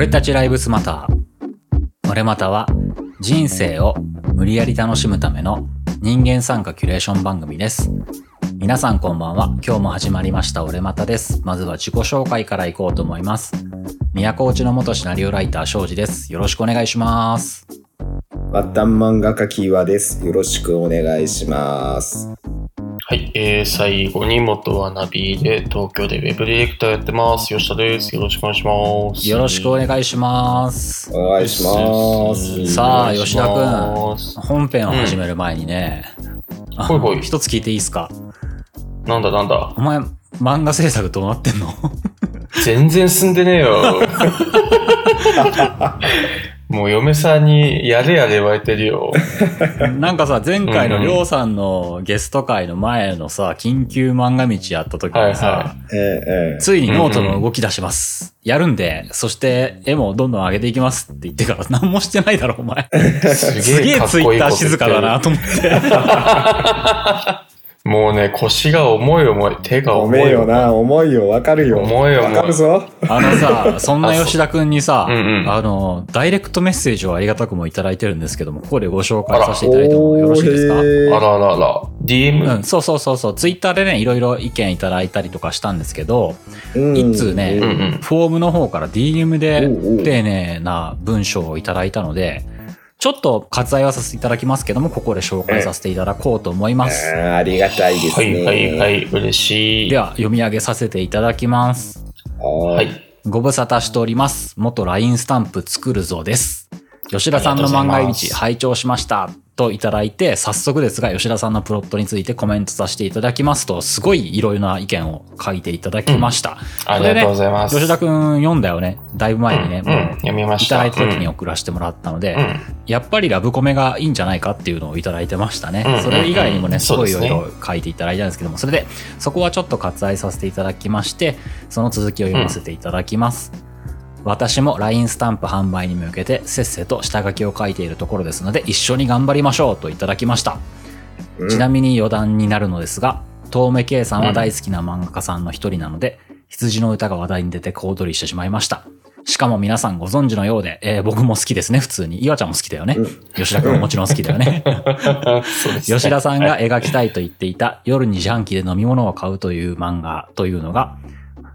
俺たちライブスマター。俺または人生を無理やり楽しむための人間参加キュレーション番組です。皆さんこんばんは。今日も始まりました俺またです。まずは自己紹介からいこうと思います。都内の元シナリオライター庄司です。よろしくお願いします。末端漫画家キーワです。よろしくお願いします。はい、えー、最後に元はナビで東京でウェブディレクターやってます。吉田です。よろしくお願いします。よろしくお願いします。お願いします。さあお願いします本編を始める前にね、あほいほい一つ聞いていいですか？なんだなんだ？お前、漫画制作どうなってんの？全然進んでねえよ。もう嫁さんにやれやれ言われてるよ。なんかさ、前回のりょうさんのゲスト会の前のさ、緊急漫画道やった時にさ、ついにノートの動き出します。やるんで、そして絵もどんどん上げていきますって言ってから何もしてないだろ、お前。すすげえツイッター静かだなと思って。もうね、腰が重い重い。手が重い重いよな、重いよ、わかるよ。重いよわかるぞ。あのさ、そんな吉田くんにさ、うんうんあの、ダイレクトメッセージをありがたくもいただいてるんですけども、ここでご紹介させていただいてもよろしいですか？あらあらあら。DM? うん、そうそうそうそう。ツイッターでね、いろいろ意見いただいたりとかしたんですけど、うん一通ねうんうん。フォームの方から DM でおうおう丁寧な文章をいただいたので、ちょっと割愛はさせていただきますけども、ここで紹介させていただこうと思います。あーありがたいですはね。いはいはい、嬉しい。では、読み上げさせていただきます。は。はいい。ご無沙汰しております。元 LINE スタンプ作るぞです。吉田さんの漫画道拝聴しました。といただいて、早速ですが、吉田さんのプロットについてコメントさせていただきますと、すごいいろいろな意見を書いていただきました。ありがとうございます。吉田くん読んだよね。だいぶ前にね、うんうん読みましたいただいた時にうん送らせてもらったので、うんやっぱりラブコメがいいんじゃないかっていうのをいただいてましたね。うんうんうんそれ以外にもね、すごいいろいろ書いていただいたんですけども、それで、そこはちょっと割愛させていただきまして、その続きを読ませていただきます。私も LINE スタンプ販売に向けてせっせと下書きを書いているところですので一緒に頑張りましょうといただきました。うんちなみに余談になるのですが、遠目圭さんは大好きな漫画家さんの一人なので、羊の歌が話題に出て小躍りしてしまいました。しかも皆さんご存知のようで、えー僕も好きですね、普通に。岩ちゃんも好きだよね。吉田君ももちろん好きだよね 吉田さんが描きたいと言っていた夜に自販機で飲み物を買うという漫画というのが、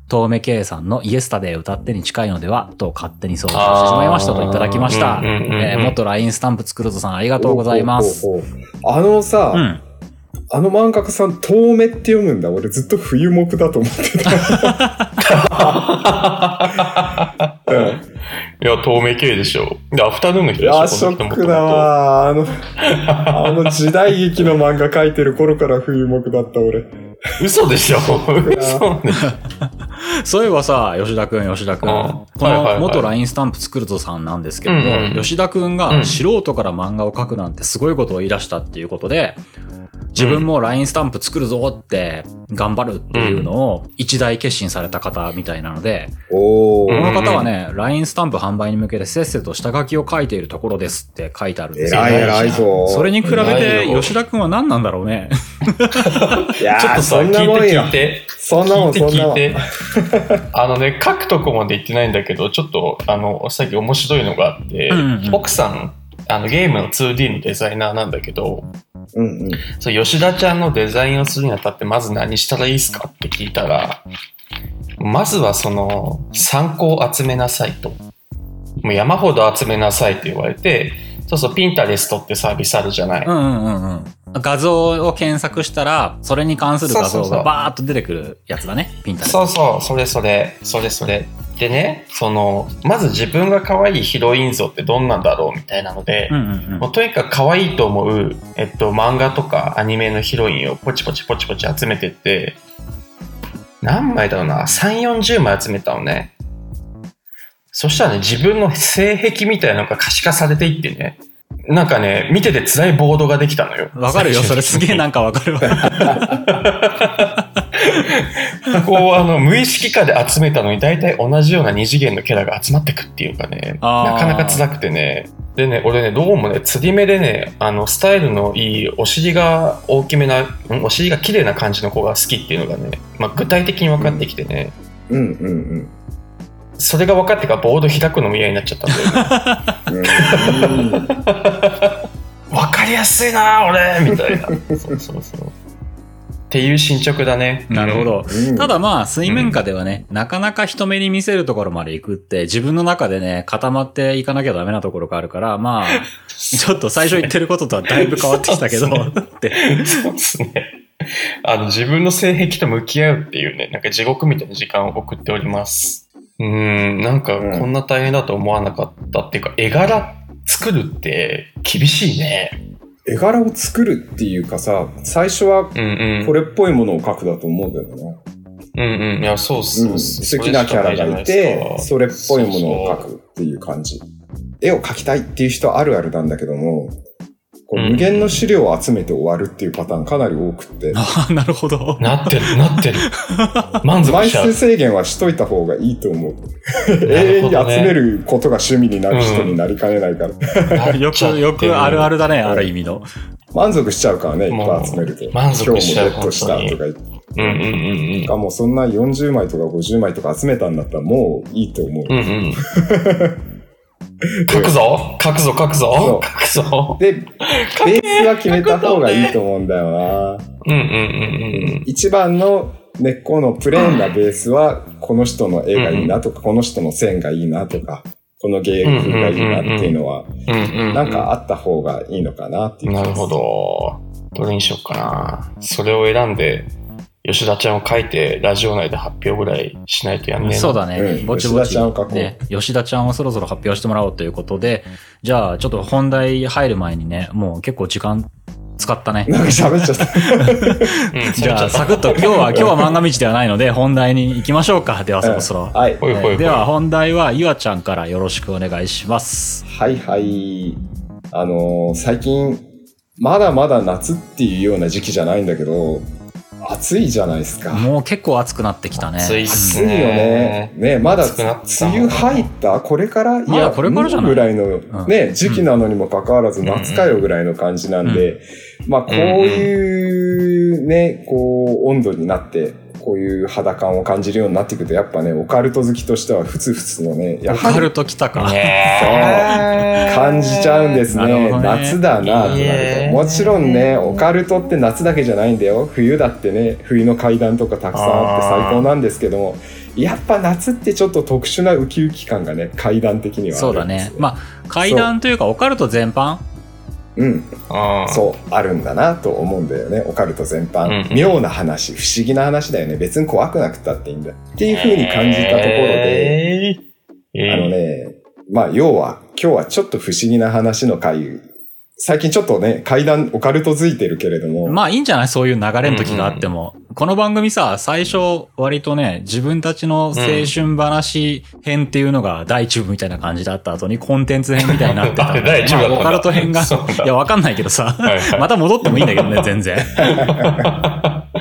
遠目圭さんのイエスタデー歌ってに近いのではと勝手に想像してしまいましたといただきました。えー元 LINE スタンプ作るぞさんありがとうございます。ほうほうほうあのさ、うん。あの漫画家さん、遠目って読むんだ。俺ずっと冬目だと思ってた。うんいや、透明系でしょ。で、アフタヌーンの人でしょ。いや、ショックだわ。あの、あの時代劇の漫画描いてる頃から冬目だった俺。嘘でしょ？嘘でしょ。そういえばさ、吉田くん、吉田くん。うんこの元 LINE スタンプ作るぞさんなんですけども、うんうん吉田くんうがん素人から漫画を描くなんてすごいことを言い出したっていうことで、自分も LINE スタンプ作るぞって頑張るっていうのを一大決心された方みたいなので。この方はね、LINE スタンプ販売に向けてせっせと下書きを書いているところですって書いてあるんですよ。偉い偉いぞ。それに比べ偉て吉田くんは何なんだろうね。いやーちょっとさ、そんなもんよ聞いて聞い。て。そんなもん、聞いてそんなもん。聞いて。あのね、書くとこまで言ってないんだけど、ちょっと、あの、さっき面白いのがあって、うんうん奥さん、あの、ゲームの 2D のデザイナーなんだけど、うんうん。そう、吉田ちゃんのデザインをするにあたって、まず何したらいいですかって聞いたら、まずはその、参考を集めなさいと。もう山ほど集めなさいって言われて、そうそう、ピンタレストってサービスあるじゃない。うんうんうんうん。画像を検索したら、それに関する画像がバーっと出てくるやつだね。ピンタ。そうそう、それそれ、それそれ。でね、その、まず自分が可愛いヒロイン像ってどんなんだろうみたいなので、うんうんもうとにかく可愛いと思う、えっと、漫画とかアニメのヒロインをポチポチポチポチ集めてって、何枚だろうな、3、40枚集めたのね。そしたらね、自分の性癖みたいなのが可視化されていってね、なんかね、見てて辛いボードができたのよ。うん。わかるよ。それすげえなんかわかるわ。こう、あの、無意識化で集めたのに、大体同じような二次元のキャラが集まってくっていうかね、なかなか辛くてね。でね、俺ね、どうもね、釣り目でね、あの、スタイルのいい、お尻が大きめな、んお尻が綺麗な感じの子が好きっていうのがね、まあ、具体的に分かってきてね。うんうんうん。それが分かってからボード開くのも嫌になっちゃったんだよね。うん分かりやすいな俺みたいな。そうそうそう。っていう進捗だね。なるほど。うんただまあ、水面下ではね、なかなか人目に見せるところまで行くって、自分の中でね、固まっていかなきゃダメなところがあるから、まあ、ちょっと最初言ってることとはだいぶ変わってきたけど、そうって。そうですね。あの、自分の性癖と向き合うっていうね、なんか地獄みたいな時間を送っております。うーん、なんかうんこんな大変だと思わなかったっていうか、絵柄作るって厳しいね。絵柄を作るっていうかさ、最初は。これっぽいものを描くだと思うんだよな。うんうん。いや、そうっす。うん、好きなキャラがいて、それっぽいものを描くっていう感じ。絵を描きたいっていう人あるあるなんだけども、こううん無限の資料を集めて終わるっていうパターンかなり多くって、ああ、なるほど。なってる、なってる。満足枚数。制限はしといた方がいいと思う。永る遠に集めることが趣味になる人になりかねないから。よく、よくあるあるだね、ある意味の。満足しちゃうからね、いっぱい集めると。満足しちゃう今日もゲットしたとか言って。うんうんうんうん。かもうそんな40枚とか50枚とか集めたんだったらもういいと思う。うんうん。書くぞ書くぞ書くぞ書くぞで、ベースは決めた方がいいと思うんだよな。うんうんうん一番の根っこのプレーンなベースは、この人の絵がいいなとか、この人の線がいいなとか、この芸風がいいなっていうのは、うん。うんうんうん。なんかあった方がいいのかなっていうなるほ。ど。どれにしようかな。それを選んで、吉田ちゃんを書いて、ラジオ内で発表ぐらいしないとやんねえな。そうだね。うんぼちぼち、吉田ちゃんを書こうね。吉田ちゃんをそろそろ発表してもらおうということで、じゃあちょっと本題入る前にね、もう結構時間使ったね。なんか喋っちゃった。うん。じゃあサクッと今日は、今日は漫画道ではないので本題に行きましょうか。ではそろそろ。はい。ほいほいほい。では本題はゆあちゃんからよろしくお願いします。はいはい。あのー最近、まだまだ夏っていうような時期じゃないんだけど、暑いじゃないですか。もう結構暑くなってきたね。暑いっ暑すいよね。ね、まだ梅雨入った？これから？いまだこれからじゃない？ぐらいの、ん。ね、時期なのにもかかわらずん。夏かよぐらいの感じなんで、まあこういうね、こう温度になって、こういう肌感を感じるようになってくると、やっぱね、オカルト好きとしてはふつふつのね、やオカルト来たか。ねえ感じちゃうんですね。ね夏だなとなると。もちろんね、オカルトって夏だけじゃないんだよ。冬だってね、冬の階段とかたくさんあって最高なんですけども、やっぱ夏ってちょっと特殊なウキウキ感がね、階段的にはあそうだるんですよ。。ねまあ、階段というかオカルト全般うん、うんそう、あるんだなと思うんだよね。オカルト全般。うんうん妙な話、不思議な話だよね。別に怖くなくたっていいんだ。っていう風に感じたところで、えーあのね、まあ、要は、今日はちょっと不思議な話の回、最近ちょっとね、階段オカルトづいてるけれども、まあいいんじゃない？そういう流れの時があっても。この番組さ、最初割とね、自分たちの青春話編っていうのが第一部みたいな感じだった後にコンテンツ編みたいになってた。第一部オカルト編が、いやわかんないけどさはいは、いまた戻ってもいいんだけどね、全然。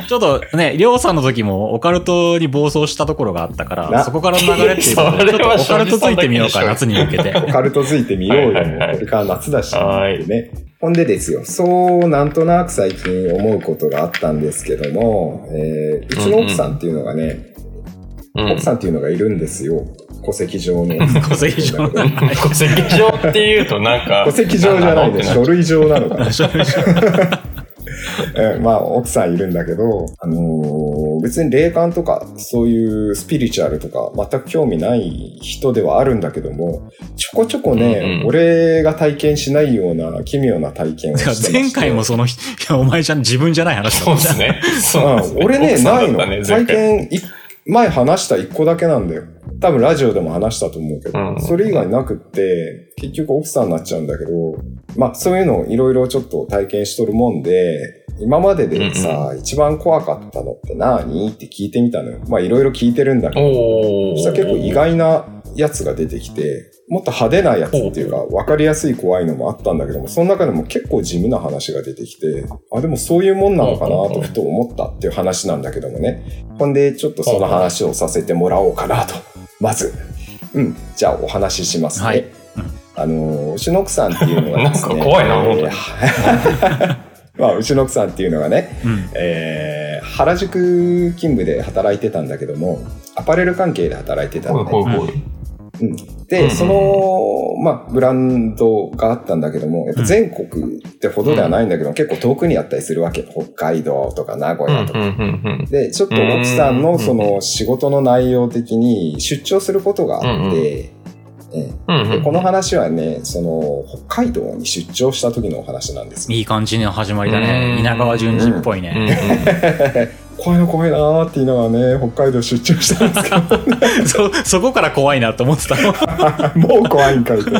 ちょっとね、りょうさんの時もオカルトに暴走したところがあったから、なそこからの流れっていうことで、ちょっとオカルトついてみようか、夏に向けて。オカルトづいてみようよ。はいはいはいこれから夏だし、はいね。ほんでですよ、そうなんとなく最近思うことがあったんですけども、えーうちの奥さんっていうのがね、うん奥さんっていうのがいるんですよ。戸籍上の。戸籍上の 戸籍上っていうとなんか。戸籍上じゃないで、んだろ書類上なのかな。まあ、奥さんいるんだけど、あのー別に霊感とか、そういうスピリチュアルとか、全く興味ない人ではあるんだけども、ちょこちょこね、うんうん俺が体験しないような奇妙な体験をしてまして。前回もその、いや、お前じゃん、自分じゃない話だそうですね。そうですうん、俺ね、ないの。体回験い、前話した一個だけなんだよ。多分ラジオでも話したと思うけど、うんそれ以外なくって、結局奥さんになっちゃうんだけど、まあそういうのをいろいろちょっと体験しとるもんで、今まででさ、一番怖かったのって何？って聞いてみたのよ。まあいろいろ聞いてるんだけど、そしたら結構意外なやつが出てきて、もっと派手なやつっていうか、わかりやすい怖いのもあったんだけども、その中でも結構地味な話が出てきて、あ、でもそういうもんなのかなとふと思ったっていう話なんだけどもね。ほんで、ちょっとその話をさせてもらおうかなと。まず。うん。じゃあお話ししますね。はいあのー、うちの奥さんっていうのがですね。なんか怖いな本当にえーまあ、うちの奥さんっていうのがね、うん。えー原宿勤務で働いてたんだけども、アパレル関係で働いてたのね。うんその、まあ、ブランドがあったんだけども、やっぱ全国ってほどではないんだけど、結構遠くにあったりするわけ。北海道とか名古うん屋とか。うんうんで、ちょっと奥さんのその仕事の内容的に出張することがあって、でこの話はね、その、北海道に出張した時のお話なんですよ。いい感じの始まりだね。うん稲川淳二っぽいうんうね。ん怖いな怖いなーって言いながらね、北海道出張したんですけ そ、そこから怖いなと思ってた もう怖いんかいと。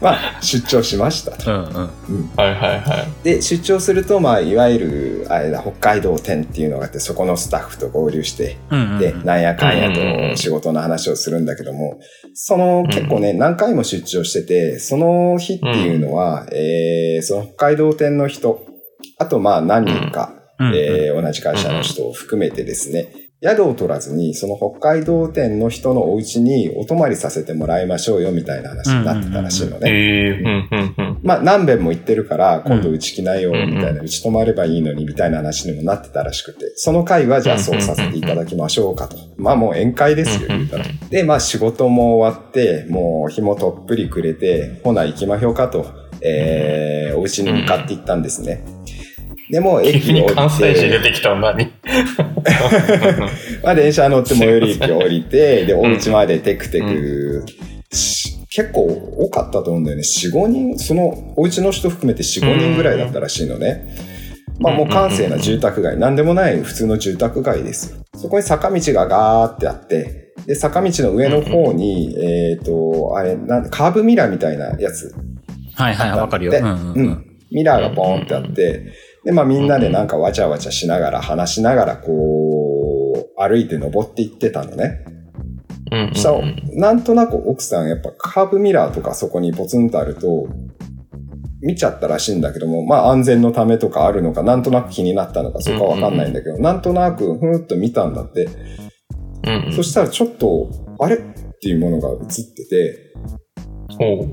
まあ、出張しましたと。うんうん。はいはいはい。で、出張すると、まあ、いわゆる、あれだ、北海道店っていうのがあって、そこのスタッフと合流して、うんうんうん。で、なんやかんやうんうんうんと仕事の話をするんだけども、その結構ね、何回も出張してて、その日っていうのは、えー、その北海道店の人、あとまあ何人か、うんうんえー同じ会社の人を含めてですね、宿を取らずに、その北海道店の人のお家にお泊まりさせてもらいましょうよみたいな話になってたらしいのね。ええうんうんうん。まあ何遍も行ってるから、今度うち来ないよ、みたいな、ううち泊まればいいのに、みたいな話にもなってたらしくて、その回はじゃあそうさせていただきましょうかと。まあもう宴会ですよ、言うたら。で、まあ仕事も終わって、もう日もとっぷりくれて、ほな行きましょうかと、えー、お家に向かって行ったんですね。でも駅急に関西人出てきたの何 まあ電車乗って最寄り駅を降りて、で、お家までテクテク、し結構多かったと思うんだよね。4、5人、そのお家の人含めて4、5人ぐらいだったらしいのね。まあもう閑静な住宅街、なんでもない普通の住宅街ですよ。そこに坂道がガーってあって、で、坂道の上の方に、えっ、と、あれ、なんカーブミラーみたいなやつ、はいはい、わかるよ。でうんうんううんん。ミラーがボーンってあって、で、まあみんなでなんかわちゃわちゃしながら話しながらこう、歩いて登っていってたのね。うんうんうん。そう、なんとなく奥さんやっぱカーブミラーとかそこにポツンとあると、見ちゃったらしいんだけども、まあ安全のためとかあるのか、なんとなく気になったのか、そこはわかんないんだけど、なんとなくふーっと見たんだって。うんうん。そしたらちょっと、あれ？っていうものが映ってて、おう。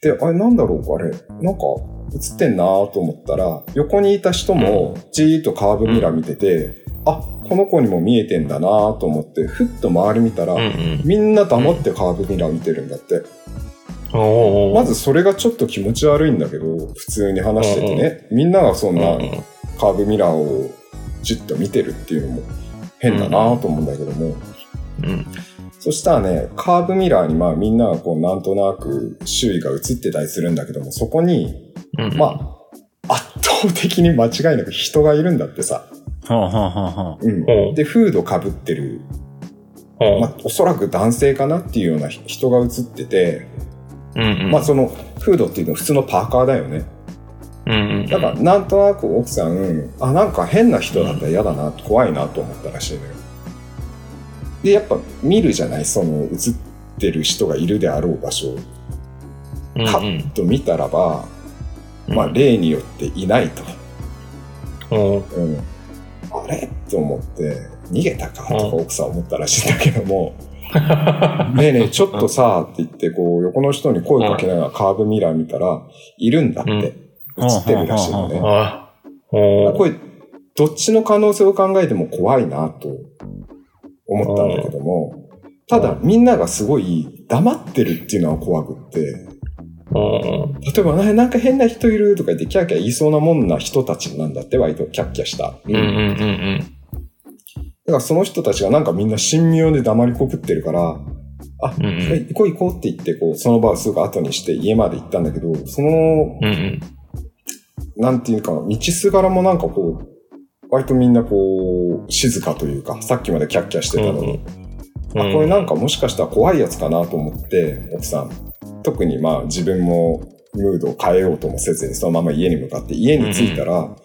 で、あれなんだろう？あれ？なんか映ってんなと思ったら、横にいた人もじーっとカーブミラー見てて、あ、この子にも見えてんだなと思って、ふっと周り見たら、うんうん。みんな黙ってカーブミラー見てるんだって。まずそれがちょっと気持ち悪いんだけど、普通に話しててね、みんながそんなんカーブミラーをじっと見てるっていうのも変だなと思うんだけども、うんそしたらね、カーブミラーにまあみんながこうなんとなく周囲が映ってたりするんだけども、そこに、うんまあ、圧倒的に間違いなく人がいるんだってさ。ほうほうほうほう。んで、フード被ってる、おう。まあ、おそらく男性かなっていうような人が映ってて、うんうん。まあそのフードっていうのは普通のパーカーだよね。うんうんだからなんとなく奥さん、あ、なんか変な人だったら嫌だな、怖いなと思ったらしいのよ。で、やっぱ見るじゃないその映ってる人がいるであろう場所。を。うん。カッと見たらば、まあ例によっていないと。おう。うん。あれ？と思って、逃げたかとか奥さん思ったらしいんだけども、ねえねえ、ちょっとさ、って言って、こう、横の人に声かけながらカーブミラー見たら、いるんだって、うん。映ってるらしいのね。これ、どっちの可能性を考えても怖いなと思ったんだけども、ただみんながすごい黙ってるっていうのは怖くって、例えばななんか変な人いるとか言ってキャーキャー言いそうなもんな人たちなんだって割とキャッキャした。うんうんうんだからその人たちがなんかみんな神妙で黙りこくってるから、あ、うんうん。え行こう行こうって言って、こう、その場をすぐ後にして家まで行ったんだけど、その、うんうん。なんていうか、道すがらもなんかこう、割とみんなこう、静かというか、さっきまでキャッキャしてたのに、あ、これなんかもしかしたら怖いやつかなと思って、奥さん、特にまあ自分もムードを変えようともせずにそのまま家に向かって家に着いたら、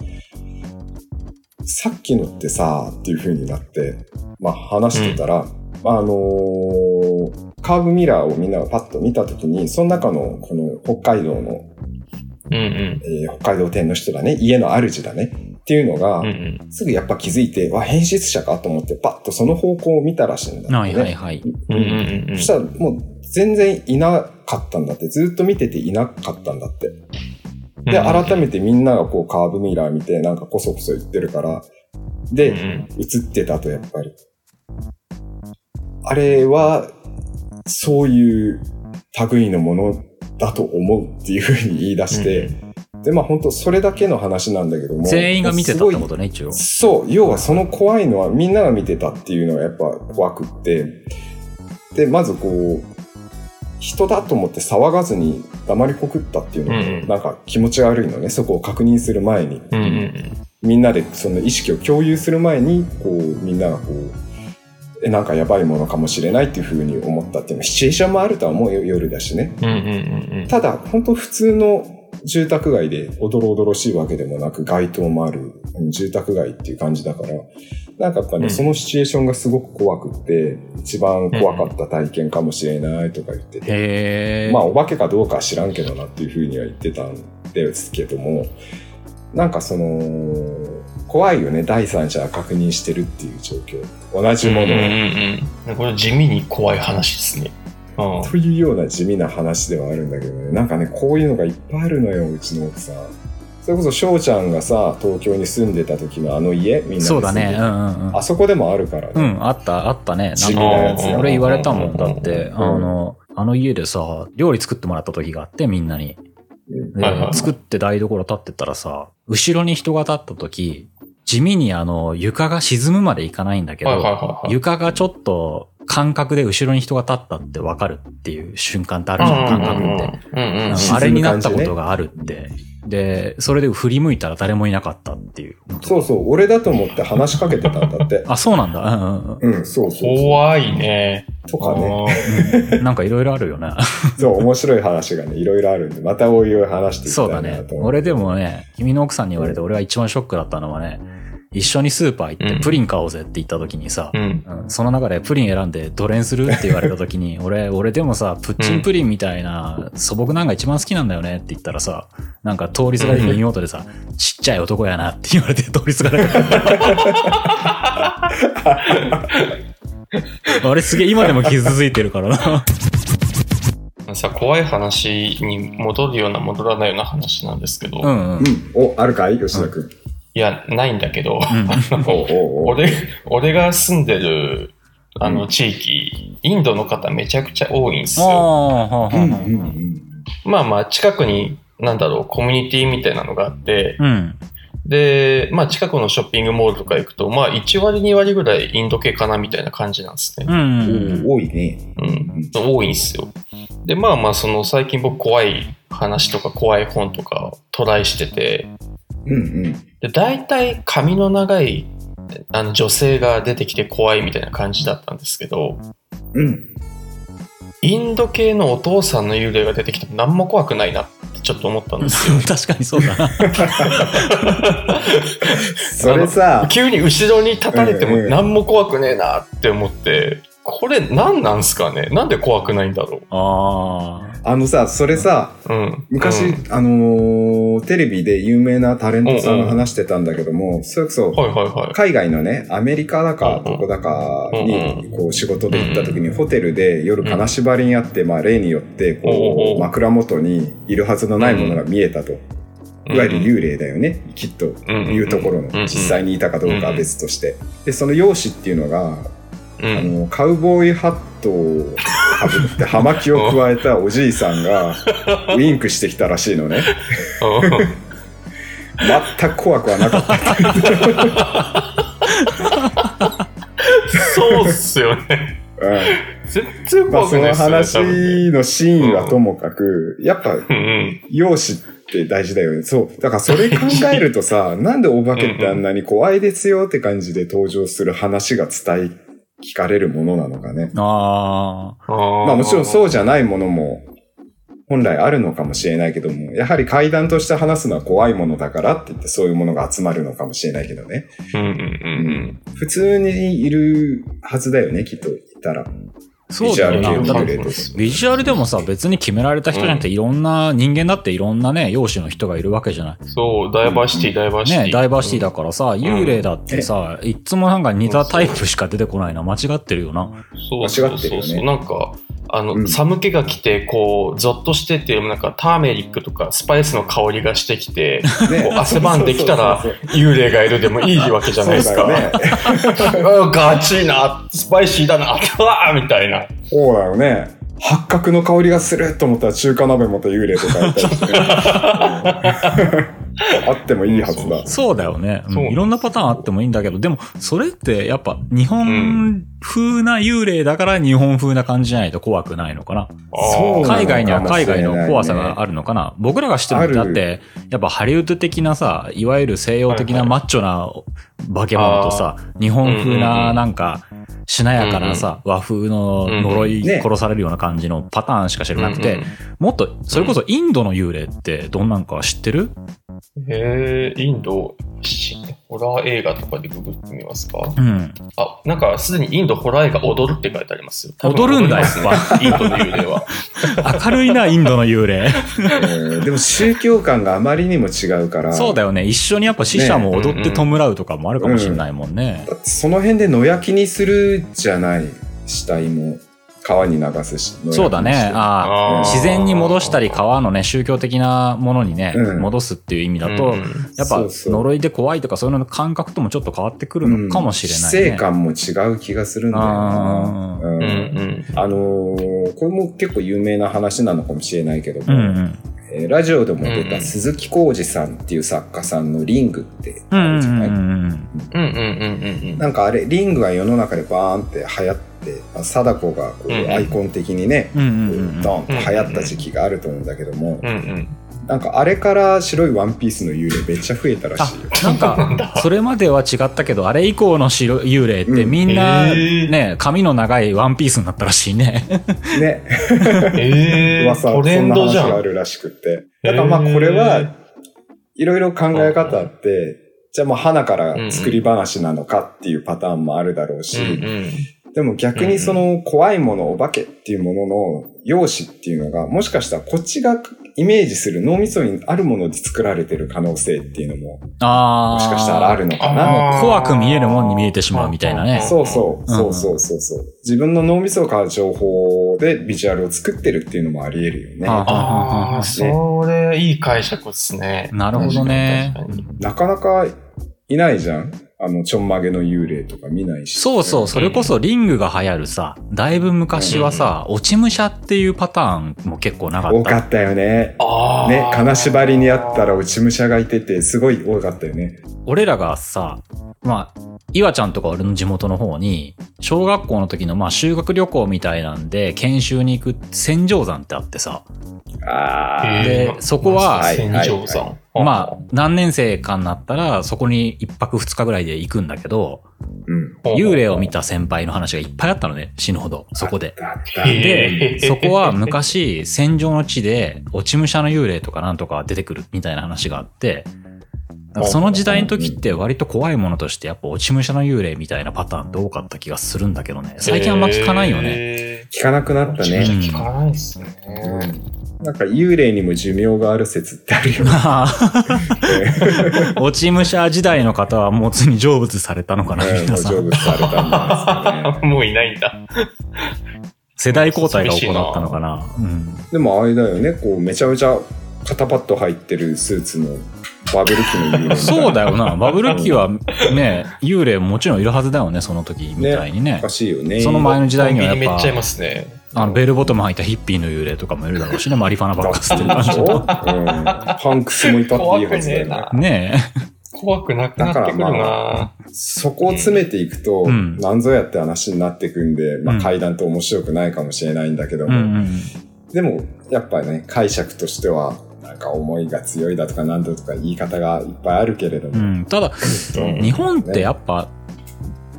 さっきのってさ、っていう風になって、まあ話してたら、あのーカーブミラーをみんながパッと見たときに、その中のこの北海道の、うんうん。えー北海道店の人だね、家の主だね、っていうのが、うんうんすぐやっぱ気づいて、わ、変質者かと思って、パッとその方向を見たらしいんだってね。はいはいはい。うんうんうんそしたらもう全然いなかったんだって、ずっと見てていなかったんだって。で、改めてみんながこうカーブミラー見てなんかコソコソ言ってるから、で、うんうん映ってたとやっぱり。あれは、そういう類のものだと思うっていうふうに言い出して、で、まあ本当それだけの話なんだけども。全員が見てたってことね、一応。そう、要はその怖いのはみんなが見てたっていうのがやっぱ怖くって、で、まずこう、人だと思って騒がずに黙りこくったっていうのうんうんも、なんか気持ち悪いのね、そこを確認する前に。うんうんみんなでその意識を共有する前に、こう、みんながこう、え、なんかやばいものかもしれないっていうふうに思ったっていうのは、シチュエーションもあるとは思うよ、夜だしね。うんうんうんうんただ、本当普通の住宅街で、おどろおどろしいわけでもなく、街灯もある、うん住宅街っていう感じだから、なんかやっぱね、うんそのシチュエーションがすごく怖くって、一番怖かった体験かもしれないとか言ってて。まあ、お化けかどうかは知らんけどなっていうふうには言ってたんですけども、なんかその、怖いよね、第三者が確認してるっていう状況。同じものを、うんうんうん。これ地味に怖い話ですね。うん。というような地味な話ではあるんだけどね、なんかね、こういうのがいっぱいあるのよ、うちの奥さん。それこそ翔ちゃんがさ、東京に住んでた時のあの家、みんなで住そうだね。うんうんうん。あそこでもあるからね。うん、あった、あったね。なん地味か、なやつが。俺言われたもんだって、んあの、あの家でさ、料理作ってもらった時があって、みんなに。うんではいはいはい作って台所立ってたらさ、後ろに人が立った時、地味にあの、床が沈むまでいかないんだけど、はいはいはいはい。床がちょっと感覚で後ろに人が立ったってわかるっていう瞬間ってあるじゃん、感覚って。あれになったことがあるって。で、それで振り向いたら誰もいなかったっていう。そうそう、俺だと思って話しかけてたんだって。あ、そうなんだ。うんうんうん、そうそうそ怖いね。う。とかね。うん。なんかいろいろあるよね。そう、面白い話がね、いろいろあるんで、またおいおい話していきたそうだねいなと。思俺でもね、君の奥さんに言われて俺が一番ショックだったのはね、一緒にスーパー行ってうんプリン買おうぜって言った時にさう、ん。うんその中でプリン選んでどれにするって言われた時に、俺、俺でもさ、プッチンプリンみたいな素朴なんが一番好きなんだよねって言ったらさ、なんか通りすがりに妹でさ、ちっちゃい男やなって言われて通りすがり あれすげえ今でも傷ついてるからな。さ、怖い話に戻るような戻らないような話なんですけど、いうんうん。うん。お、あるかい？吉田くん。や、ないんだけど、俺、俺が住んでる、あの、地域、インドの方めちゃくちゃ多いんですよ。まあまあ、近くに、なんだろう、コミュニティみたいなのがあって、あ。うん。で、まあ近くのショッピングモールとか行くと、まあ1割2割ぐらいインド系かなみたいな感じなんですね。多いね。うん。多いんですよ。で、まあまあ、その最近僕怖い話とか怖い本とかトライしてて、うんうん。で、大体髪の長いあの女性が出てきて怖いみたいな感じだったんですけど、うん。インド系のお父さんの幽霊が出てきても何も怖くないなってちょっと思ったんですよ。確かにそうだな。それさ、急に後ろに立たれても何も怖くねえなって思って、これ何なんすかね？なんで怖くないんだろああのさ、それさ、う。うん。昔、うんあのーテレビで有名なタレントさんが話してたんだけども、それこそ、はいはいはい。海外のね、アメリカだかうんうんどこだかうんに、こう仕事で行った時に、ホテルで夜金縛りにあって、まあ例によって、こう、うんうん枕元にいるはずのないものが見えたと。いわゆる幽霊だよね、きっと。いうところの、実際にいたかどうかは別として。で、その容姿っていうのが、うん、あの、カウボーイハットをかぶって、葉巻を加えたおじいさんが、ウインクしてきたらしいのね。全く怖くはなかった。そうっすよね。うん全然まあ、その怖くないっすよね。多分ね話のシーンはともかく、やっぱ、うんうん。容姿って大事だよね。そう。だからそれ考えるとさ、なんでお化けってあんなに怖いですよって感じで登場する話が伝え、聞かれるものなのかね。あ。あまあもちろんそうじゃないものも本来あるのかもしれないけども、やはり階段として話すのは怖いものだからって言ってそういうものが集まるのかもしれないけどね。うんうんうん普通にいるはずだよね、きっといたら。そうだよな。ビジュアル系だっての幽霊としてビジュアルでもさ、別に決められた人じゃなくて、いろんな、人間だっていろんなね、容姿の人がいるわけじゃない。うん。そう、ダイバーシティ、ダイバーシティ。ね、ダイバーシティだからさ、幽霊だってさ、いっつもなんか似たタイプしか出てこないのは間違ってるよな。そう間違ってるよねそう。なんか、あの、うん寒気が来て、こう、ゾッとしてっていうなんか、ターメリックとかスパイスの香りがしてきて、ね汗ばんできたら幽霊がいるでもいいわけじゃないですか。ね。うんガチいな、スパイシーだな、うわーみたいな。そうだよね。八角の香りがすると思ったら中華鍋また幽霊とかいたりして。あってもいいはずだ。そうだよね、うんいろんなパターンあってもいいんだけど、でも、それってやっぱ日本風な幽霊だから日本風な感じじゃないと怖くないのかな。そうなの海外には海外の怖さがあるのかな。僕らが知ってるのってあるだって、やっぱハリウッド的なさ、いわゆる西洋的なマッチョな化け物とさ、日本風うんうんうなんなんか、しなやかなさ、和風の呪い殺されるような感じのパターンしか知らなくて、もっと、それこそインドの幽霊ってどんなんか知ってる？へえ、インド、しホラー映画とかでググってみますか？うん。あ、なんかすでにインドホラー映画踊るって書いてありますよ。踊るんだ踊りますねやっインドの幽霊は。明るいな、インドの幽霊。うんでも宗教観があまりにも違うから。そうだよね。一緒にやっぱ死者も踊って弔うとかもあるかもしれないもんね。だってその辺で野焼きにするじゃない死体も川に流すし。そうだね。ああ自然に戻したり、川のね、宗教的なものにね、うん戻すっていう意味だと、うんやっぱ呪いで怖いとかそういうのの感覚ともちょっと変わってくるのかもしれないね。死生観も違う気がするんだよな。あーうんうんうん。あのーこれも結構有名な話なのかもしれないけども、うんうん。えーラジオでも出たうんうん鈴木浩二さんっていう作家さんのリングってうんうんうんあるじゃない、うんうんうんうんうん。なんかあれ、リングが世の中でバーンって流行って、まあ貞子がこうアイコン的にね、うん。ドンと流行った時期があると思うんだけども、うんうん。なんかあれから白いワンピースの幽霊めっちゃ増えたらしいよ。なんか、それまでは違ったけど、あれ以降の白幽霊ってうんみんな、ね、髪の長いワンピースになったらしいね。ね。えー、噂、トレそんなンドじゃん。話があるらしくって。だからまあこれは、いろいろ考え方あって、じゃあもう花から作り話なのかっていうパターンもあるだろうし、うんうん。でも逆にその怖いもの、お化けっていうものの容姿っていうのが、もしかしたらこっちがイメージする脳みそにあるもので作られてる可能性っていうのも、ああ。もしかしたらあるのかな。怖く見えるもんに見えてしまうみたいなね。そうそう、うんそうそう。そうそう。自分の脳みそから情報でビジュアルを作ってるっていうのもあり得るよね。あああ、それ、いい解釈ですね。なるほどねなかなかいないじゃんあの、ちょんまげの幽霊とか見ないし。そうそう、それこそリングが流行るさ、だいぶ昔はさ、落ち武者っていうパターンも結構なかった。多かったよね。ああ。ね、金縛りにあったら落ち武者がいてて、すごい多かったよね。俺らがさ、まあ、岩ちゃんとか俺の地元の方に、小学校の時のまあ修学旅行みたいなんで、研修に行く戦場山ってあってさ、ああ、でそこは戦場さん。まあ、何年生かになったら、そこに一泊二日ぐらいで行くんだけど、うん。あ、幽霊を見た先輩の話がいっぱいあったのね、死ぬほど、そこで。で、そこは昔、戦場の地で、落ち武者の幽霊とかなんとか出てくるみたいな話があって、その時代の時って割と怖いものとして、やっぱ落ち武者の幽霊みたいなパターンって多かった気がするんだけどね。最近あんま聞かないよね。ね。聞かなくなったね。聞かないっすね。うん。なんか幽霊にも寿命がある説ってあるよね。落ち武者時代の方はもうついに成仏されたのかな、ねもう皆さん。成仏されたんですかね。もういないんだ。世代交代が行ったのかな。うん。でもあれだよね、こう、めちゃめちゃ肩パッド入ってるスーツのバブル期の幽霊。そうだよな。バブル期はね、幽霊もちろんいるはずだよね、その時みたいにねおか。しいよね。その前の時代にはやっぱめっちゃいますね。あの、ベルボトム履いたヒッピーの幽霊とかもいるだろうしね、マリファナばっか吸ってる感じ。うん。ハンクスもいたっていいはずだよね怖く。ね怖くなくなってくるだからなそこを詰めていくと、うんなんぞやって話になっていくんで、まあうん階段と面白くないかもしれないんだけどえ。うも、んうん。でも、やっぱね、解釈としては、なんか思いが強いだとかなんだとか言い方がいっぱいあるけれども、うん、ただ、うん日本ってやっぱ、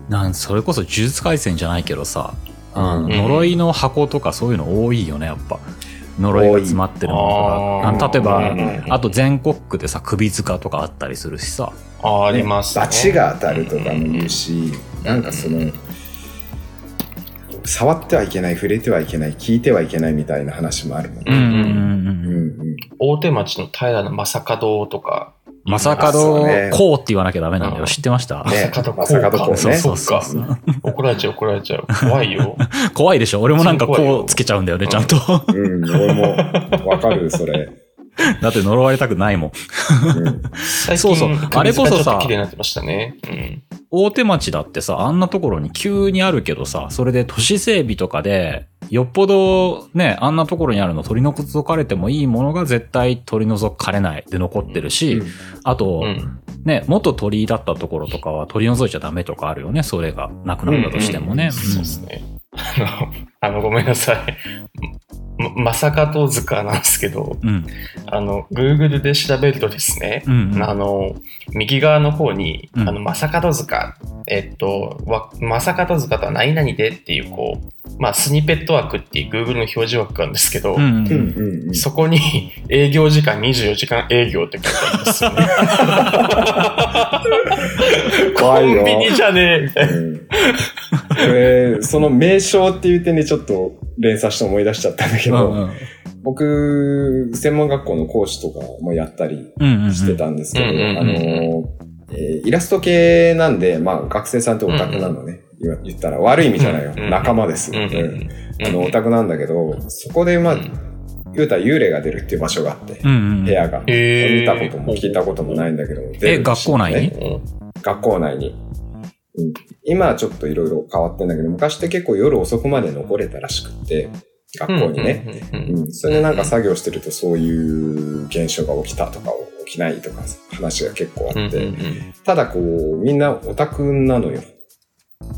なん、それこそ呪術廻戦じゃないけどさ、うん呪いの箱とかそういうの多いよね、やっぱ。呪いが詰まってるものとか。例えば、うんあと全国区でさ、首塚とかあったりするしさ。あありますね。バチが当たるとかも言うし、なんかその、触ってはいけない、触れてはいけない、聞いてはいけないみたいな話もあるもんね。うんうんうんうんうん。うん大手町の平の正門とかまさかのこうって言わなきゃダメなんだよ。知ってました？ねまさかのこうかまさかのこうねそうそうそうそっか怒られちゃう怒られちゃう。怖いよ。怖いでしょ？俺もなんかこうつけちゃうんだよね、ちゃんと。うん、俺もわかる、それ。だって呪われたくないもん。そうそうあれこそさ首がちょっと綺麗になってましたね。うん。大手町だってさ、あんなところに急にあるけどさ、それで都市整備とかで、よっぽどね、あんなところにあるの取り除かれてもいいものが絶対取り除かれないで残ってるし、うんあと、うん。ね、元鳥居だったところとかは取り除いちゃダメとかあるよね、それがなくなったとしてもね。そうですね。あの、あの、ごめんなさい。ま、まさかと塚なんですけど、うん。あの、Google で調べるとですね、うんうんあの、右側の方に、うんあの、まさかと塚、えっと、わまさかと塚とは何々でっていう、こう、まあ、スニペット枠っていう Google の表示枠があるんですけど、うんうんうんうんうんそこに 営業時間24時間営業って書いてありますよね。怖いよ コンビニじゃねえみたいな。うんこれ、その名称っていう点でちょっと連鎖して思い出しちゃったんだけど、うんうん僕、専門学校の講師とかもやったりうんうんしてたんですけど、うんうんうんうんあの、えーイラスト系なんで、まあ学生さんってオタクなのね。言言ったら悪い意味じゃないよ。うんうん仲間です。うんうんうんあの、オタクなんだけど、そこで、まあ、言うたら幽霊が出るっていう場所があって、うんうん部屋が。へー見たことも聞いたこともないんだけど。出え、る学校内に？うん学校内に。うん、今はちょっといろいろ変わってんだけど、昔って結構夜遅くまで残れたらしくって、学校にね。。それでなんか作業してるとそういう現象が起きたとか起きないとか話が結構あって、ただこう、みんなオタクなのよ。うん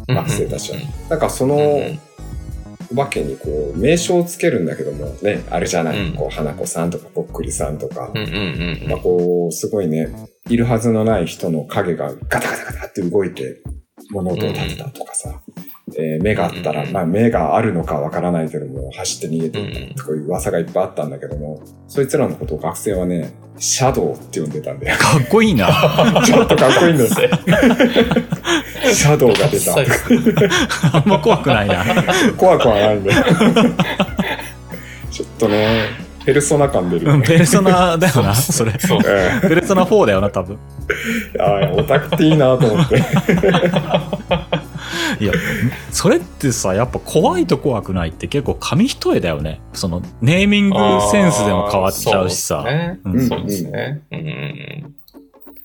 学生たちは。だからそのうんうんわけにこう、名称をつけるんだけどもね、あれじゃない。うんこう、花子さんとか、こっくりさんとか、まあこう、すごいね、いるはずのない人の影がガタガタガタって動いて物音を立てたとかさ、えー目があったら、うんまあ目があるのかわからないけども、走って逃げていったとかいう噂がいっぱいあったんだけども、そいつらのことを学生はね、シャドウって呼んでたんだよ。かっこいいな。ちょっとかっこいいんだよ。シャドウが出た。あんま怖くないな。怖くはないんだよ。ちょっとね、ペルソナ感出るよね。うんペルソナだよな、それ。そう。う んペルソナ4だよな、多分。あオタクっていいなと思って。いや、それってさ、やっぱ怖いと怖くないって結構紙一重だよね。その、ネーミングセンスでも変わっちゃうしさ。うんそうですね。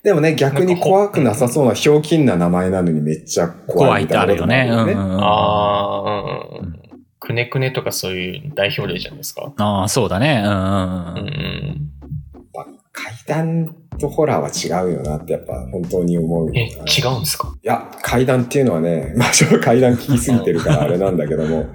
でもね、逆に怖くなさそうなひょうきんな名前なのにめっちゃ怖怖いっていみたいなあるよね。うんうん。あああ、うんうん。くねくねとかそういう代表例じゃないですか。あー、そうだね。うんうんううん。ん階段とホラーは違うよなってやっぱ本当に思う。うん。え、違うんですか？いや、階段っていうのはね、まあちょっと階段聞きすぎてるからあれなんだけども、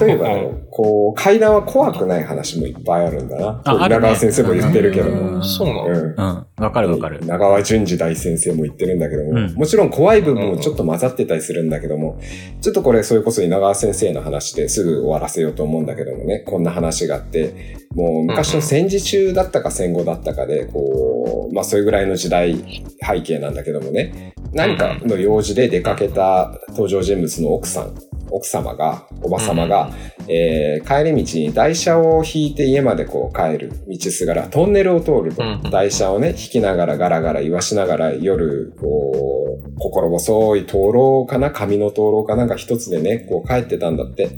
例えばね、こう、階段は怖くない話もいっぱいあるんだな。あるね稲川先生も言ってるけどうも。んそうなの？うんうん。わかるわかる。長川淳二大先生も言ってるんだけども、うんもちろん怖い部分もちょっと混ざってたりするんだけども、ちょっとこれそれこそ稲川先生の話ですぐ終わらせようと思うんだけどもね、こんな話があって、もう昔の戦時中だったか戦後だったかで、こう、まあそれぐらいの時代背景なんだけどもね、何かの用事で出かけた登場人物の奥さん、奥様が、おば様が、えー帰り道に台車を引いて家までこう帰る道すがら、トンネルを通ると、うん台車をね、引きながらガラガラ言わしながら夜、こう、心細い灯籠かな紙の灯籠かなんか一つでね、こう帰ってたんだって。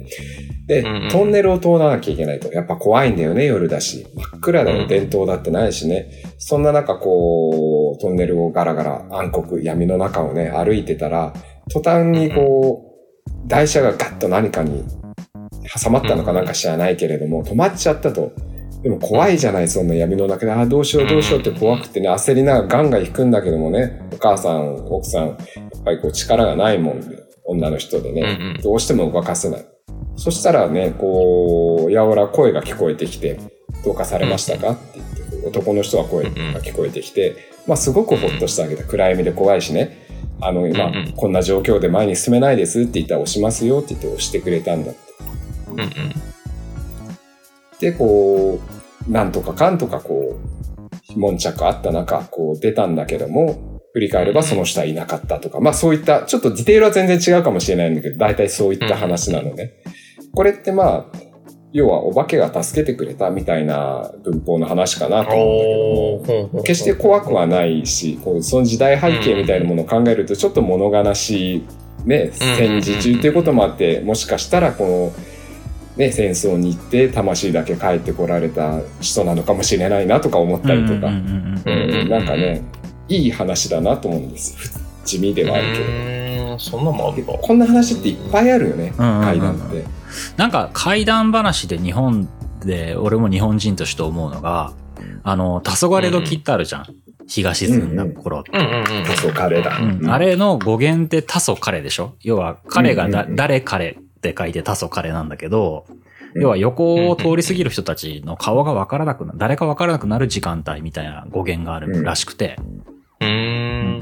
で、うんうんトンネルを通らなきゃいけないと。やっぱ怖いんだよね、夜だし。真っ暗だよ、うん電灯だってないしね。そんな中、こう、トンネルをガラガラ暗黒、闇の中をね、歩いてたら、途端にこう、台車がガッと何かに挟まったのかなんか知らないけれども、止まっちゃったと。でも怖いじゃない、そんな闇の中で。ああ、どうしようどうしようって怖くてね、焦りながらガンガン引くんだけどもね、お母さん、奥さん、やっぱりこう力がないもんで、女の人でね、どうしても動かせない。そしたらね、こう、やおら声が聞こえてきて、どうかされましたか？って言って、男の人は声が聞こえてきて、まあすごくほっとしてあげた。暗闇で怖いしね。あの、今、うんうんこんな状況で前に進めないですって言ったら押しますよって言って押してくれたんだって。うんうん。で、こう、なんとかかんとかこう、悶着あった中、こう出たんだけども、振り返ればその人はいなかったとか、まあそういった、ちょっとディテールは全然違うかもしれないんだけど、大体そういった話なのね。これってまあ、要はお化けが助けてくれたみたいな文法の話かなと思うんだけども、決して怖くはないし、こうその時代背景みたいなものを考えると、ちょっと物悲しい、ね、戦時中ということもあって、もしかしたらこの、ね、戦争に行って魂だけ帰ってこられた人なのかもしれないなとか思ったりとか、なんかね、いい話だなと思うんです。ふ地味ではあるけど。そんなも。こんな話っていっぱいあるよね、階段って。なんか怪談話で日本で、俺も日本人として思うのが、あの、黄昏時ってあるじゃん。日が沈ん。だ頃って。うんうんうん。そう、彼だ。うんあれの語源って多祖彼でしょ要は彼がだ、うんうんうん誰彼って書いて多祖彼なんだけど、要は横を通り過ぎる人たちの顔がわからなくなる、誰かわからなくなる時間帯みたいな語源があるらしくて、う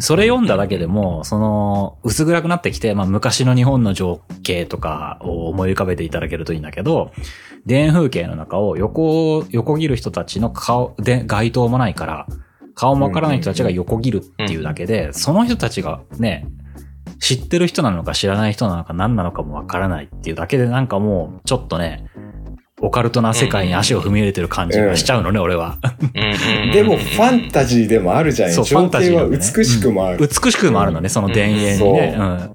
それ読んだだけでも、その、薄暗くなってきて、まあ昔の日本の情景とかを思い浮かべていただけるといいんだけど、田園風景の中を横を、横切る人たちの顔で街灯もないから、顔もわからない人たちが横切るっていうだけで、その人たちがね、知ってる人なのか知らない人なのか何なのかもわからないっていうだけでなんかもう、ちょっとね、オカルトな世界に足を踏み入れてる感じがしちゃうのね、うん、俺は。でも、ファンタジーでもあるじゃん。そう、ファンタジーは美しくもある、ねうん、美しくもあるのね、その田園にね。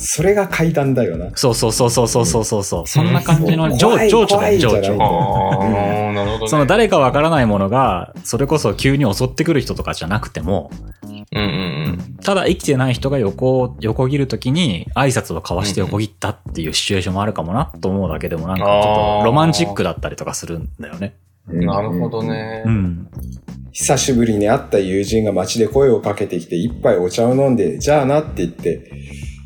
それが階段だよな。そうそうそうそうそうそうそう。うん、そんな感じの情緒だよ、情緒。ね、その誰かわからないものが、それこそ急に襲ってくる人とかじゃなくても、うんうんただ生きてない人が横を、横切るときに挨拶を交わして横切ったっていうシチュエーションもあるかもなと思うだけでもなんかちょっとロマンチックだったりとかするんだよね。うん。なるほど。ねう。ん。久しぶりに会った友人が街で声をかけてきて、一杯お茶を飲んで、じゃあなって言って、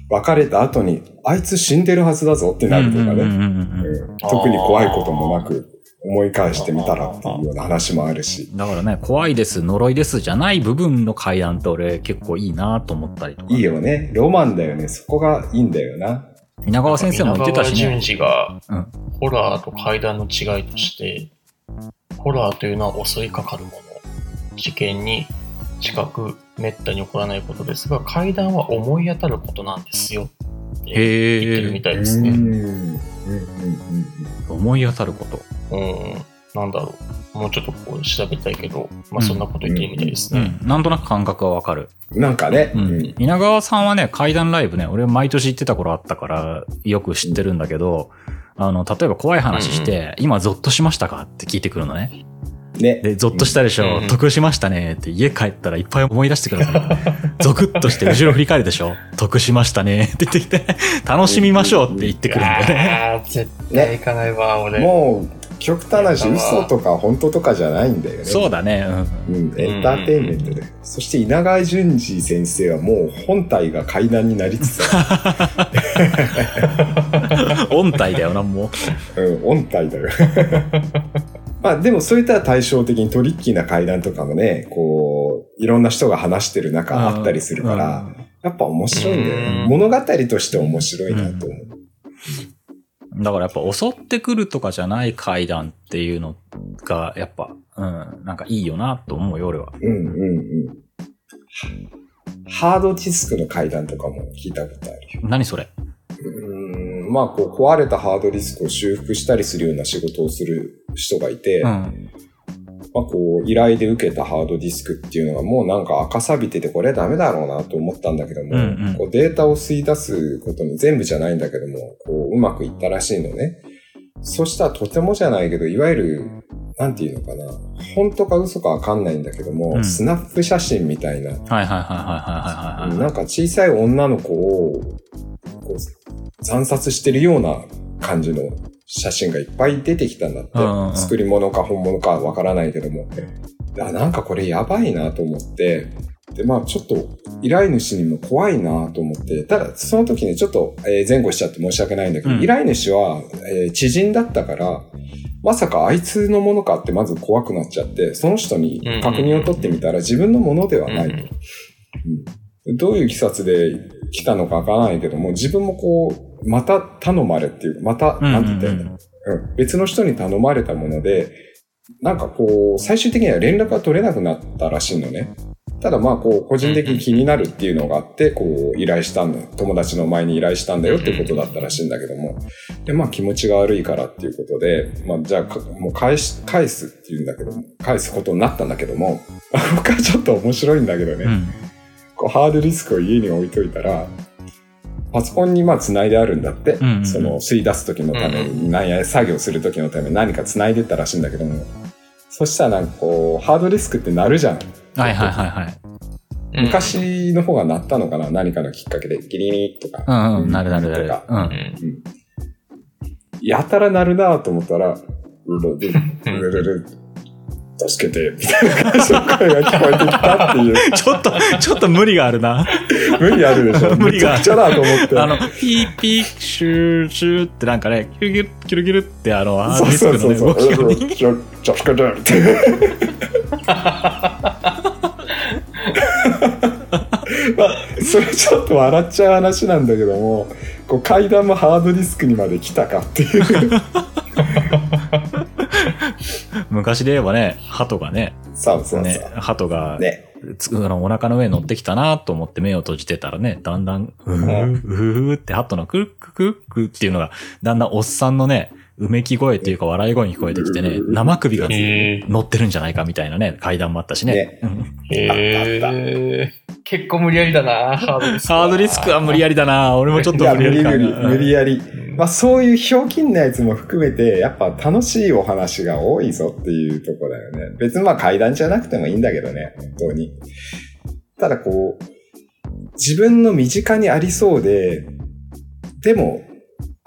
別れた後に、あいつ死んでるはずだぞってなるとかね。うんうんうんうんうん特に怖いこともなく、思い返してみたらっていうような話もあるし。だからね、怖いです、呪いですじゃない部分の階段って俺結構いいなと思ったりとか。いいよね。ロマンだよね。そこがいいんだよな。稲川先生も言ってたし稲川ね。淳二がうん、ホラーと怪談の違いとして、ホラーというのは襲いかかるもの。事件に近く滅多に起こらないことですが、怪談は思い当たることなんですよ。って言ってるみ。たいですね。うんうんうんうん思い当たること。うん。なんだろう。もうちょっとこう調べたいけど、まあそんなこと言ってるみたいですね。うん。なんとなく感覚はわかる。なんかね。ううんん。稲川さんはね、怪談ライブね、俺毎年行ってた頃あったから、よく知ってるんだけど、あの、例えば怖い話して、今ゾッとしましたかって聞いてくるのね。ね。で、ゾッとしたでしょ、うん得しましたねって家帰ったらいっぱい思い出してくるのね。ゾクッとして後ろ振り返るでしょ得しましたねって言ってきて、楽しみましょうって言ってくるんだよね。あー絶対行かないわ、俺。もう、極端な話、嘘とか本当とかじゃないんだよね。そうだね。うん。うん、エンターテインメントで。そして稲川淳二先生はもう本体が階段になりつつあ音 体だよな、もう。る。うん、音体だよ。まあでもそういったら対照的にトリッキーな階段とかもね、こう、いろんな人が話してる中あったりするから、やっぱ面白いんだよね。うん物語として面白いなと思う。だからやっぱ襲ってくるとかじゃない階段っていうのが、やっぱ、うん、なんかいいよなと思うよ、俺は。うんうんうん。ハードディスクの階段とかも聞いたことあるよ。何それ？うーんまあ、こう、壊れたハードディスクを修復したりするような仕事をする人がいて、うん。まあ、こう、依頼で受けたハードディスクっていうのがもうなんか赤錆びててこれダメだろうなと思ったんだけども、うんうんこうデータを吸い出すことに全部じゃないんだけども、こう、うまくいったらしいのね。そしたらとてもじゃないけど、いわゆる、なんていうのかな、本当か嘘かわかんないんだけども、うんスナップ写真みたいな、はいはいはいはいはいはいはい。なんか小さい女の子を、こう、惨殺してるような感じの写真がいっぱい出てきたんだって。うんうんうん。作り物か本物かわからないけども。あなんかこれやばいなと思って、で、まあちょっと依頼主にも怖いなと思って、ただその時にちょっと、えー前後しちゃって申し訳ないんだけど、うん。依頼主は、えー知人だったから、まさかあいつのものかってまず怖くなっちゃって、その人に確認を取ってみたら自分のものではないと。うんどういう経緯で来たのかわからないけども、自分もこう、また頼まれっていう、また、うんなんて言ったらいいんだろう。うん。別の人に頼まれたもので、なんかこう、最終的には連絡が取れなくなったらしいのね。ただまあ、こう、個人的に気になるっていうのがあって、こう、依頼したんだ、友達の前に依頼したんだよっていうことだったらしいんだけども、で、まあ、気持ちが悪いからっていうことで、まあ、じゃあか、もう返し、返すっていうんだけども、返すことになったんだけども、僕はちょっと面白いんだけどね、うん。こう、ハードディスクを家に置いといたら、パソコンにまあ繋いであるんだって、うんうんうんその吸い出す時のために、何や作業する時のために何か繋いでったらしいんだけども、そしたらなんかこう、ハードディスクって鳴るじゃん。はいはいはいはい。うん、昔の方が鳴ったのかな？何かのきっかけで、ギリギリとか。うんうん。なるなるなる。とかうん。うんうんやたら鳴るなと思ったら、うるるるるるる助けて、みたいな感じの声が聞こえてきたっていう。ちょっと、ちょっと無理があるな。無理あるでしょ。無理がめちゃくちゃだと思って。あの、ピーピー、シュー、シューってなんかね、キュルキュル、キュルキュルってあの、そうそうそうそう。まあ、それちょっと笑っちゃう話なんだけども、こう階段もハードディスクにまで来たかっていう。昔で言えばね、鳩がね、そうそう。ね、鳩が、ね。つあのお腹の上に乗ってきたなと思って目を閉じてたらね、だんだん、うふふふってハトのクッククックっていうのが、だんだんおっさんのね、うめき声っていうか笑い声に聞こえてきてね、生首がへ乗ってるんじゃないかみたいなね、階段もあったしね。結構無理やりだな、ハードディスクは。ハードディスクは無理やりだな俺もちょっと無理無理やり無理、無理やり。まあ、そういうひょうきんなやつも含めて、やっぱ楽しいお話が多いぞっていうとこだよね。別にまあ階段じゃなくてもいいんだけどね、本当に。ただこう、自分の身近にありそうで、でも、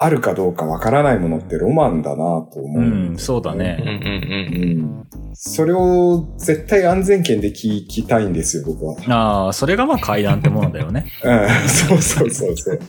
あるかどうかわからないものってロマンだなと思う。うん、そうだうんね。うんうんそれを絶対安全圏で聞きたいんですよ、僕は。ああ、それがまあ階段ってものだよね。うん、そうそうそうそう。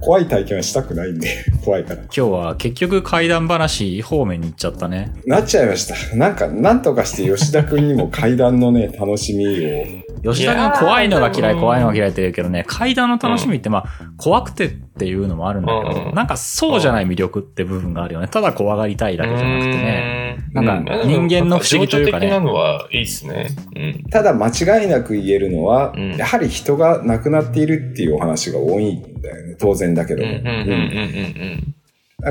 怖い体験はしたくないんで、怖いから。今日は結局階段話方面に行っちゃったね。なっちゃいました。なんか、なんとかして吉田くんにも階段のね、楽しみを。吉田君怖いのが嫌い、怖いのが嫌いって言うけどね、階段の楽しみってまあ、怖くてっていうのもあるんだけど、うんなんかそうじゃない魅力って部分があるよね。ただ怖がりたいだけじゃなくてね。うなんか人間の不思議というかねなのはいいっすね。うん。ただ間違いなく言えるのは、うんやはり人が亡くなっているっていうお話が多いんだよね。当然だけども。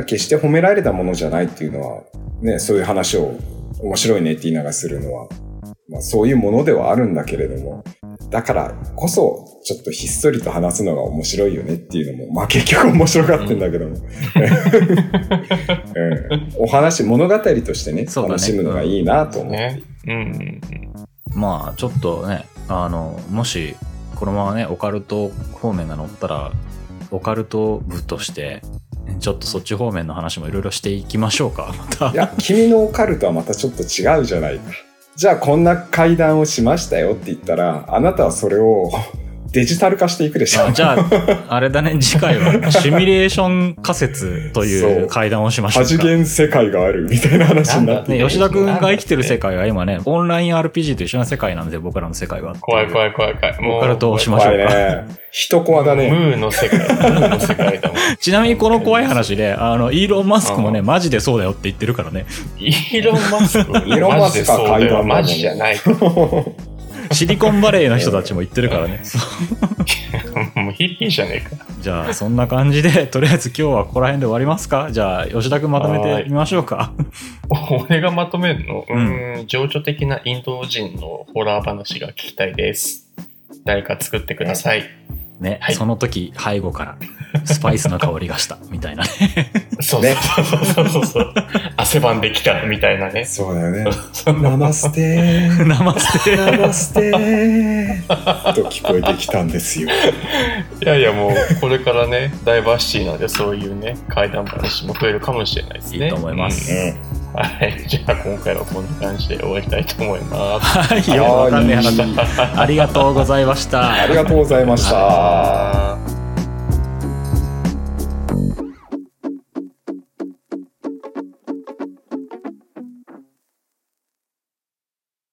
決して褒められたものじゃないっていうのは、ね、そういう話を面白いねって言いながらするのは、まあそういうものではあるんだけれども、だからこそ、ちょっとひっそりと話すのが面白いよねっていうのも、まあ結局面白がってんだけども。うんお話、物語としてね、ね楽しむのがいいなとうん。思う。ね。うんうんまあ、ちょっとね、あの、もし、このままね、オカルト方面が乗ったら、オカルト部として、ちょっとそっち方面の話もいろいろしていきましょうか。またい。や、君のオカルトはまたちょっと違うじゃないか。じゃあこんな階段をしましたよって言ったら、あなたはそれをデジタル化していくでしょあ。じゃあ、あれだね、次回は シミュレーション仮説といそうう会談をしましょう多か。次元世界があるみたいな話になってね、吉田くんが生きてる世界は今ね、オンライン RPG と一緒な世界なんで、僕らの世界は。怖い怖い怖い怖い。もうオカルトをしましょうか。怖いね。人コアだムね。ーの世界。ムーの世界だもん。ちなみにこの怖い話で、あの、イーロン・マスクもね、うんマジでそうだよって言ってるからね。イーロン・マスク？イーロンマスクはマジじゃない。シリコンバレーの人たちも言ってるからね。もうヒッピーじゃねえか。じゃあ、そんな感じで、とりあえず今日はここら辺で終わりますか？じゃあ、吉田くんまとめてみましょうか。俺がまとめるの？ううんーん、情緒的なインド人のホラー話が聞きたいです。誰か作ってください。ね、はいその時、背後から、スパイスの香りがした、みたいなね。そうねそうそうそうそう。汗ばんできたみたいなね。そうだよね。ナマステー。生捨て。ナマステー。と聞こえてきたんですよ。いやいやもう、これからね、ダイバーシティなんでそういうね、怪談話も増えるかもしれないですね。いいと思いますうんはい。じゃあ今回はこんな感じで終わりたいと思います。はい、よくわかんない話。ありがとうございました。ありがとうございました。